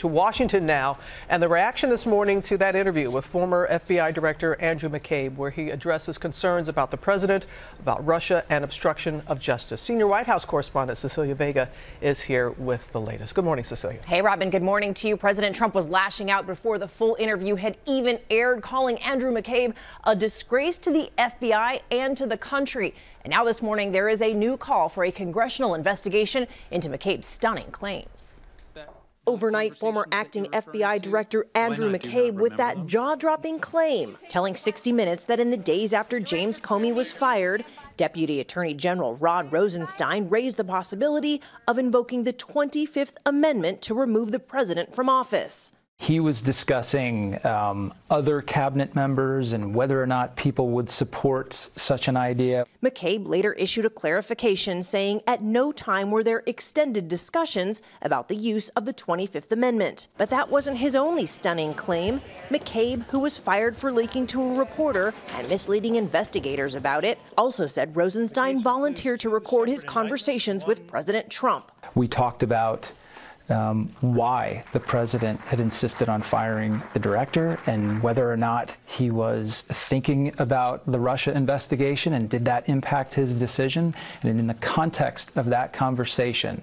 to Washington now, and the reaction this morning to that interview with former FBI Director Andrew McCabe, where he addresses concerns about the president, about Russia, and obstruction of justice. Senior White House correspondent Cecilia Vega is here with the latest. Good morning, Cecilia. Hey, Robin. Good morning to you. President Trump was lashing out before the full interview had even aired, calling Andrew McCabe a disgrace to the FBI and to the country. And now this morning, there is a new call for a congressional investigation into McCabe's stunning claims. Overnight, former acting FBI Director Andrew McCabe with that jaw dropping claim, telling 60 Minutes that in the days after James Comey was fired, Deputy Attorney General Rod Rosenstein raised the possibility of invoking the 25th Amendment to remove the president from office. He was discussing um, other cabinet members and whether or not people would support such an idea. McCabe later issued a clarification saying at no time were there extended discussions about the use of the 25th Amendment. But that wasn't his only stunning claim. McCabe, who was fired for leaking to a reporter and misleading investigators about it, also said Rosenstein volunteered to record his conversations with President Trump. We talked about um, why the president had insisted on firing the director and whether or not he was thinking about the Russia investigation and did that impact his decision. And in the context of that conversation,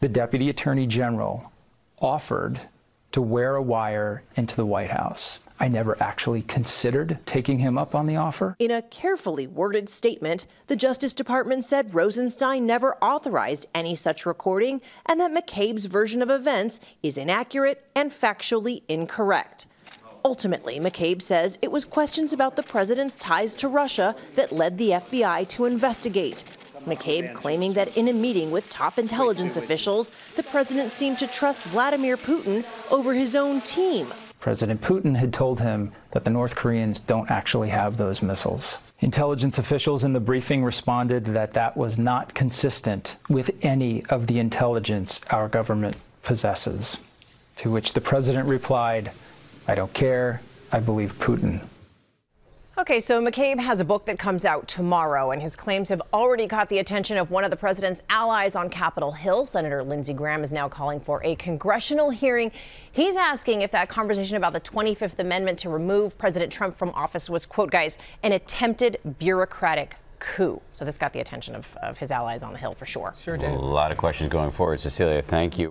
the deputy attorney general offered to wear a wire into the White House. I never actually considered taking him up on the offer. In a carefully worded statement, the Justice Department said Rosenstein never authorized any such recording and that McCabe's version of events is inaccurate and factually incorrect. Ultimately, McCabe says it was questions about the president's ties to Russia that led the FBI to investigate. McCabe claiming that in a meeting with top intelligence officials, the president seemed to trust Vladimir Putin over his own team. President Putin had told him that the North Koreans don't actually have those missiles. Intelligence officials in the briefing responded that that was not consistent with any of the intelligence our government possesses. To which the president replied, I don't care, I believe Putin. Okay, so McCabe has a book that comes out tomorrow, and his claims have already caught the attention of one of the president's allies on Capitol Hill. Senator Lindsey Graham is now calling for a congressional hearing. He's asking if that conversation about the 25th Amendment to remove President Trump from office was, quote, guys, an attempted bureaucratic coup. So this got the attention of, of his allies on the Hill for sure. Sure did. A lot of questions going forward. Cecilia, thank you.